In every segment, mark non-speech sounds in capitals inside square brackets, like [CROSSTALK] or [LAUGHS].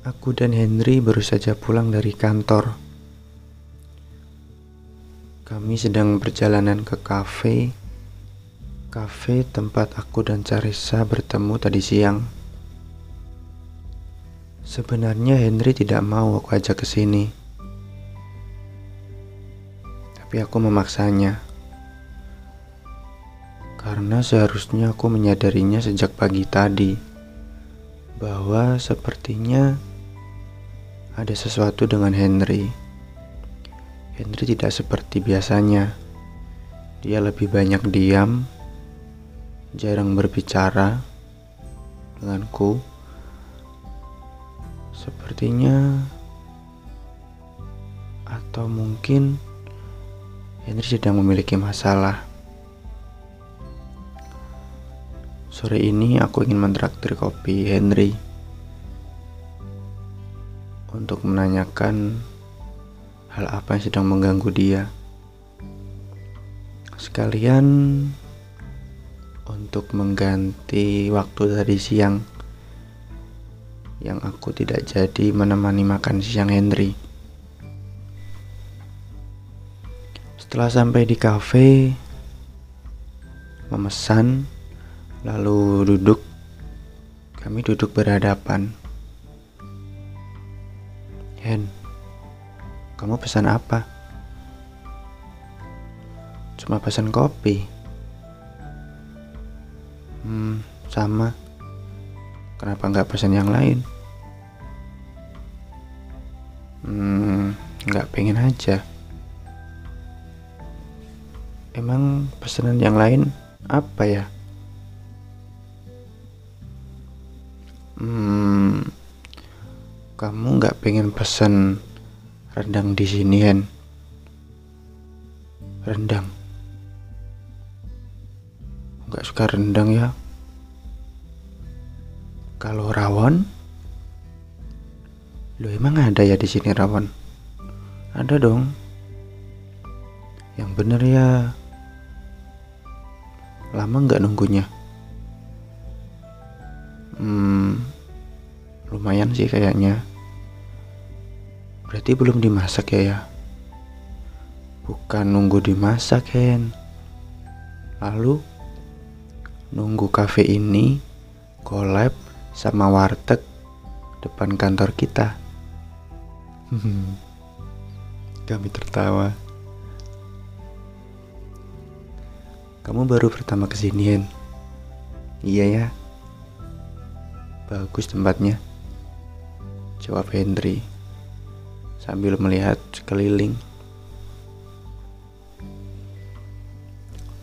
Aku dan Henry baru saja pulang dari kantor. Kami sedang perjalanan ke kafe. Kafe tempat aku dan Carissa bertemu tadi siang. Sebenarnya Henry tidak mau aku ajak ke sini. Tapi aku memaksanya. Karena seharusnya aku menyadarinya sejak pagi tadi bahwa sepertinya ada sesuatu dengan Henry. Henry tidak seperti biasanya. Dia lebih banyak diam, jarang berbicara denganku. Sepertinya atau mungkin Henry sedang memiliki masalah. Sore ini aku ingin mentraktir kopi Henry untuk menanyakan hal apa yang sedang mengganggu dia. Sekalian untuk mengganti waktu tadi siang yang aku tidak jadi menemani makan siang Henry. Setelah sampai di kafe, memesan Lalu duduk, kami duduk berhadapan. Hen, kamu pesan apa? Cuma pesan kopi. Hmm, sama. Kenapa nggak pesan yang lain? Hmm, nggak pengen aja. Emang pesanan yang lain apa ya? Hmm, kamu nggak pengen pesen rendang di sini, Hen? Rendang. Nggak suka rendang ya? Kalau rawon? Lo emang ada ya di sini rawon? Ada dong. Yang bener ya. Lama nggak nunggunya? Hmm, lumayan sih kayaknya. Berarti belum dimasak ya ya? Bukan nunggu dimasak, Hen. Lalu nunggu kafe ini collab sama warteg depan kantor kita. [LAUGHS] Kami tertawa. Kamu baru pertama ke sini, Hen? Iya ya. Bagus tempatnya. Jawab Henry sambil melihat sekeliling.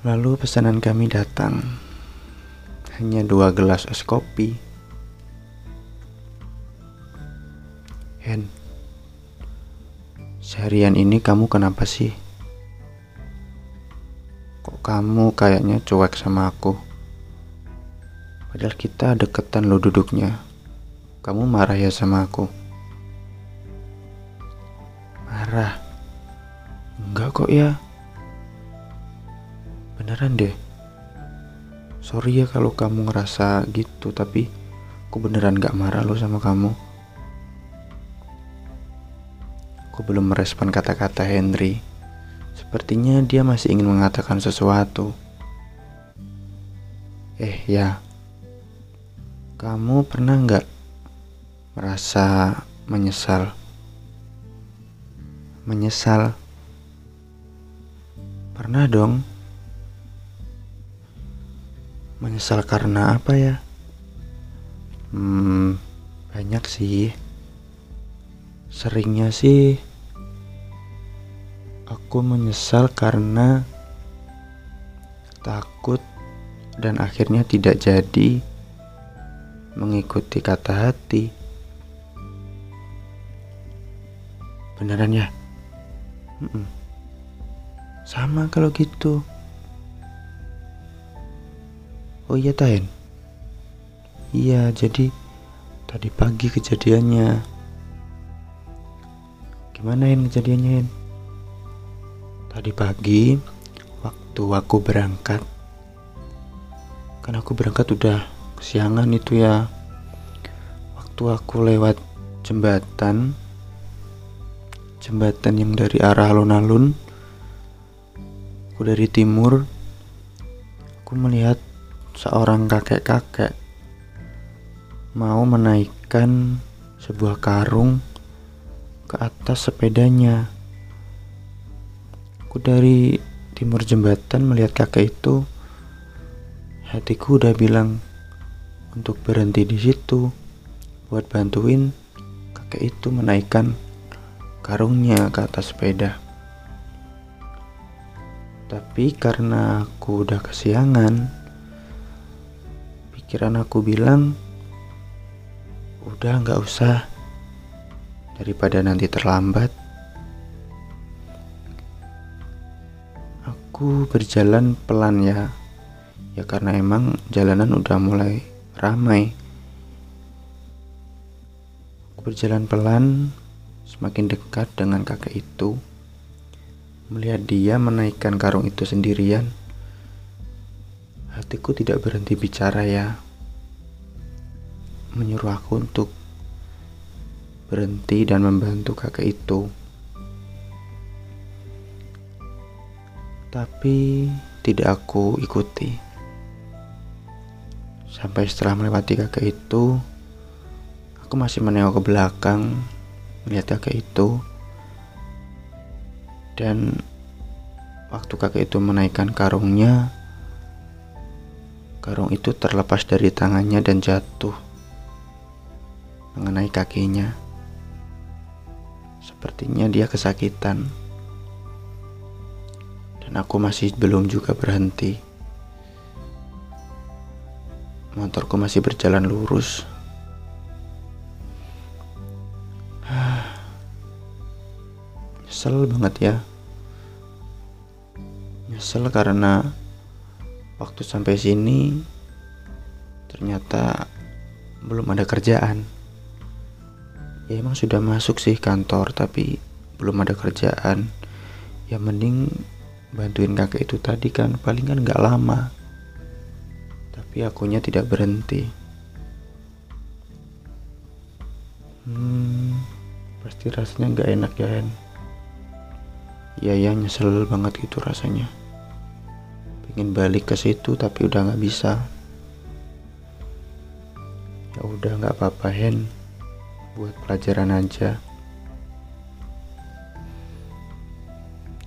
Lalu pesanan kami datang. Hanya dua gelas es kopi. Hen, seharian ini kamu kenapa sih? Kok kamu kayaknya cuek sama aku? Padahal kita deketan lo duduknya. Kamu marah ya sama aku? Marah? Enggak kok ya. Beneran deh. Sorry ya kalau kamu ngerasa gitu, tapi aku beneran gak marah lo sama kamu. Aku belum merespon kata-kata Henry. Sepertinya dia masih ingin mengatakan sesuatu. Eh ya, kamu pernah nggak merasa menyesal? Menyesal? Pernah dong. Menyesal karena apa ya? Hmm, banyak sih. Seringnya sih aku menyesal karena takut dan akhirnya tidak jadi mengikuti kata hati. Beneran ya? Mm -mm. Sama kalau gitu. Oh iya Tain. Iya, jadi tadi pagi kejadiannya. Gimana Hen kejadiannya Hen? Tadi pagi waktu aku berangkat Kan aku berangkat udah kesiangan itu ya. Waktu aku lewat jembatan, jembatan yang dari arah alun-alun, aku dari timur, aku melihat seorang kakek-kakek mau menaikkan sebuah karung ke atas sepedanya. Aku dari timur jembatan melihat kakek itu, hatiku udah bilang untuk berhenti di situ buat bantuin kakek itu menaikkan karungnya ke atas sepeda. Tapi karena aku udah kesiangan, pikiran aku bilang, udah nggak usah daripada nanti terlambat. Aku berjalan pelan ya, ya karena emang jalanan udah mulai ramai. Aku berjalan pelan, semakin dekat dengan kakek itu. Melihat dia menaikkan karung itu sendirian, hatiku tidak berhenti bicara ya. Menyuruh aku untuk berhenti dan membantu kakek itu. tapi tidak aku ikuti. Sampai setelah melewati kakek itu, aku masih menengok ke belakang, melihat kakek itu, dan waktu kakek itu menaikkan karungnya, karung itu terlepas dari tangannya dan jatuh mengenai kakinya. Sepertinya dia kesakitan dan aku masih belum juga berhenti. Motorku masih berjalan lurus. Nyesel banget ya. Nyesel karena waktu sampai sini ternyata belum ada kerjaan. Ya emang sudah masuk sih kantor tapi belum ada kerjaan. Ya mending bantuin kakek itu tadi kan paling kan nggak lama tapi akunya tidak berhenti hmm pasti rasanya nggak enak ya Hen iya ya nyesel banget gitu rasanya. Pengen balik ke situ tapi udah nggak bisa. Ya udah nggak apa-apa Hen. Buat pelajaran aja.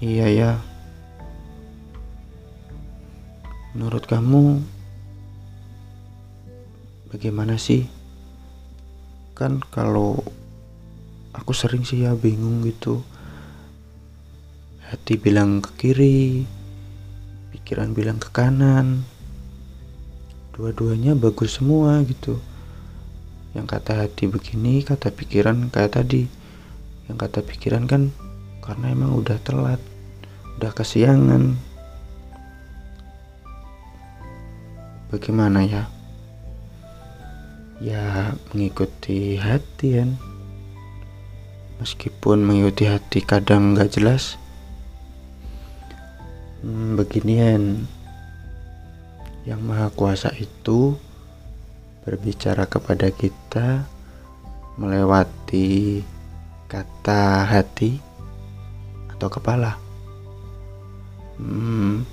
Iya ya. Menurut kamu, bagaimana sih? Kan kalau aku sering sih ya bingung gitu. Hati bilang ke kiri, pikiran bilang ke kanan. Dua-duanya bagus semua gitu. Yang kata hati begini, kata pikiran kayak tadi. Yang kata pikiran kan karena emang udah telat, udah kesiangan. bagaimana ya ya mengikuti hati kan meskipun mengikuti hati kadang nggak jelas hmm, beginian. Yang maha kuasa itu berbicara kepada kita melewati kata hati atau kepala. Hmm,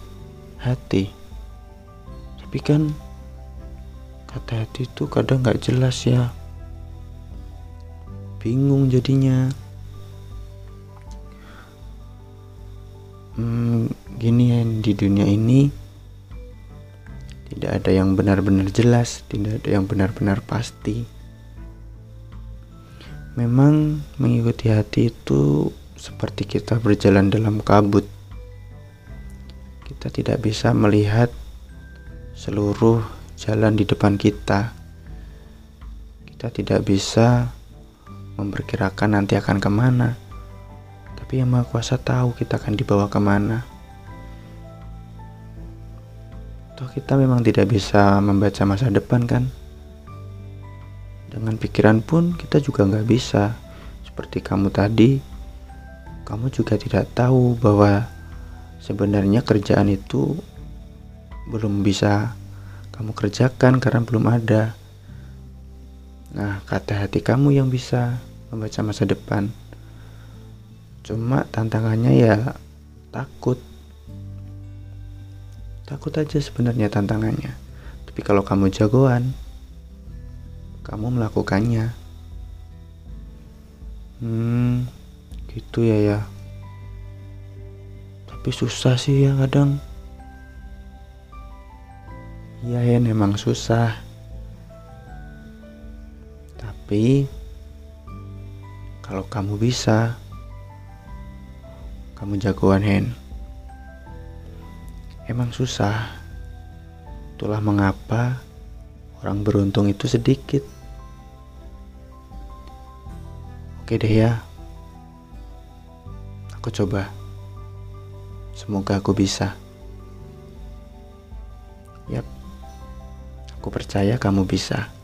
hati. Tapi kan kata hati itu kadang nggak jelas ya. Bingung jadinya. Hmm, gini ya di dunia ini tidak ada yang benar-benar jelas tidak ada yang benar-benar pasti memang mengikuti hati itu seperti kita berjalan dalam kabut kita tidak bisa melihat seluruh jalan di depan kita. Kita tidak bisa memperkirakan nanti akan ke mana, tapi Yang Maha Kuasa tahu kita akan dibawa ke mana. Toh kita memang tidak bisa membaca masa depan kan? Dengan pikiran pun kita juga nggak bisa. Seperti kamu tadi, kamu juga tidak tahu bahwa sebenarnya kerjaan itu belum bisa kamu kerjakan karena belum ada. Nah, kata hati kamu yang bisa membaca masa depan. Cuma tantangannya ya takut. Takut aja sebenarnya tantangannya. Tapi kalau kamu jagoan, kamu melakukannya. Hmm, gitu ya ya. Tapi susah sih ya kadang. Iya ya memang susah. Tapi kalau kamu bisa, kamu jagoan Hen. Emang susah. Itulah mengapa orang beruntung itu sedikit. Oke deh ya. Aku coba. Semoga aku bisa. Yap. Aku percaya kamu bisa.